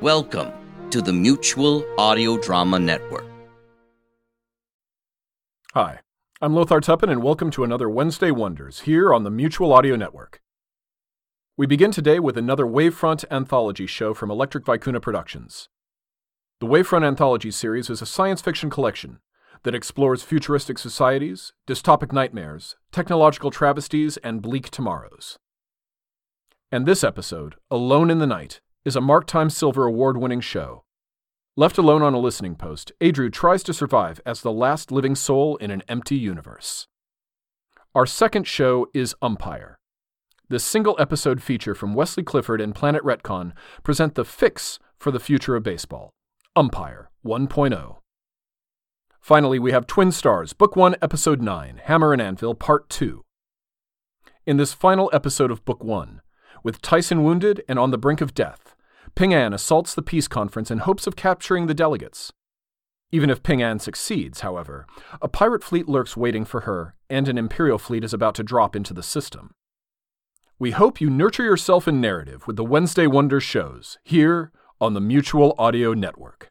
Welcome to the Mutual Audio Drama Network. Hi, I'm Lothar Tuppan, and welcome to another Wednesday Wonders here on the Mutual Audio Network. We begin today with another Wavefront anthology show from Electric Vicuna Productions. The Wavefront Anthology series is a science fiction collection that explores futuristic societies, dystopic nightmares, technological travesties, and bleak tomorrows. And this episode, Alone in the Night, is a Mark Time Silver Award winning show. Left alone on a listening post, Adru tries to survive as the last living soul in an empty universe. Our second show is Umpire. This single episode feature from Wesley Clifford and Planet Retcon present the fix for the future of baseball Umpire 1.0. Finally, we have Twin Stars, Book 1, Episode 9, Hammer and Anvil, Part 2. In this final episode of Book 1, with Tyson wounded and on the brink of death, Ping An assaults the peace conference in hopes of capturing the delegates. Even if Ping An succeeds, however, a pirate fleet lurks waiting for her, and an Imperial fleet is about to drop into the system. We hope you nurture yourself in narrative with the Wednesday Wonders shows here on the Mutual Audio Network.